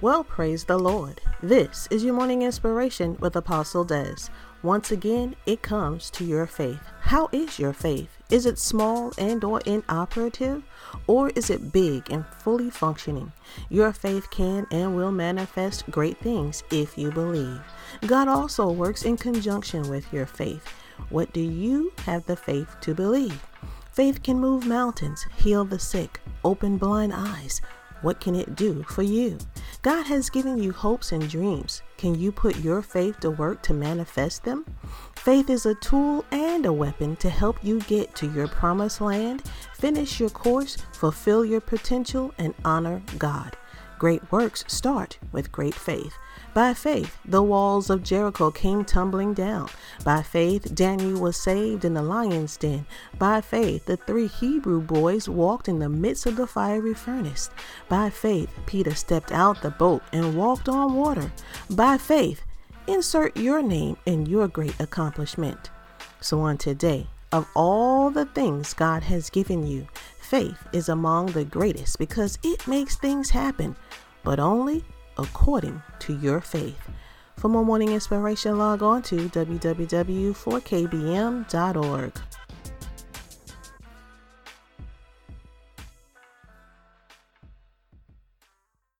Well, praise the Lord. This is your morning inspiration with Apostle Dez. Once again, it comes to your faith. How is your faith? Is it small and or inoperative or is it big and fully functioning? Your faith can and will manifest great things if you believe. God also works in conjunction with your faith. What do you have the faith to believe? Faith can move mountains, heal the sick, open blind eyes, what can it do for you? God has given you hopes and dreams. Can you put your faith to work to manifest them? Faith is a tool and a weapon to help you get to your promised land, finish your course, fulfill your potential, and honor God. Great works start with great faith. By faith, the walls of Jericho came tumbling down. By faith, Daniel was saved in the lion's den. By faith, the three Hebrew boys walked in the midst of the fiery furnace. By faith, Peter stepped out the boat and walked on water. By faith, insert your name in your great accomplishment. So on today, of all the things God has given you, faith is among the greatest because it makes things happen, but only according to your faith. For more morning inspiration, log on to www.forkbm.org.